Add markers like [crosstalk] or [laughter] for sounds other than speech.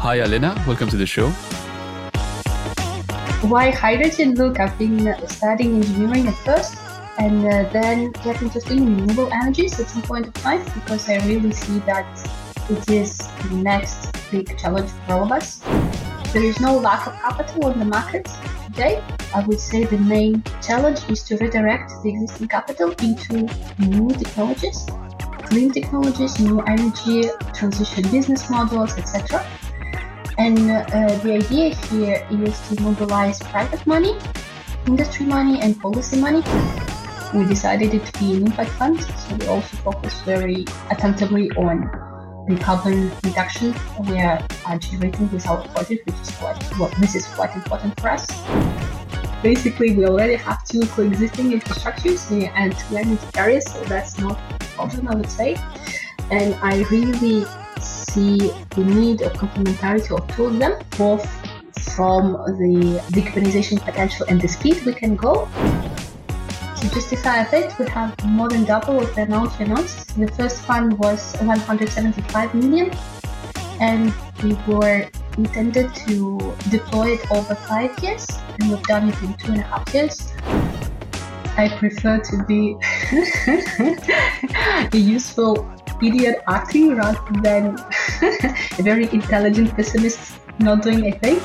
Hi, Alena. Welcome to the show. Why hydrogen? Look, I've been studying engineering at first and uh, then get interested in renewable energies at some point of time because I really see that it is the next big challenge for all of us. There is no lack of capital on the market today. I would say the main challenge is to redirect the existing capital into new technologies, clean technologies, new energy transition business models, etc. And uh, the idea here is to mobilize private money, industry money, and policy money. We decided it to be an impact fund, so we also focus very attentively on the carbon reduction we are generating with our project, which is quite well, this is quite important for us. Basically, we already have two coexisting infrastructures and two areas, so that's not a problem, I would say. And I really see the need of complementarity of two of them, both from the decarbonization potential and the speed we can go. To justify it, we have more than double of the amount we announced. The first fund was 175 million, and we were intended to deploy it over five years, and we've done it in two and a half years. I prefer to be [laughs] a useful idiot acting rather than [laughs] very intelligent pessimist not doing anything.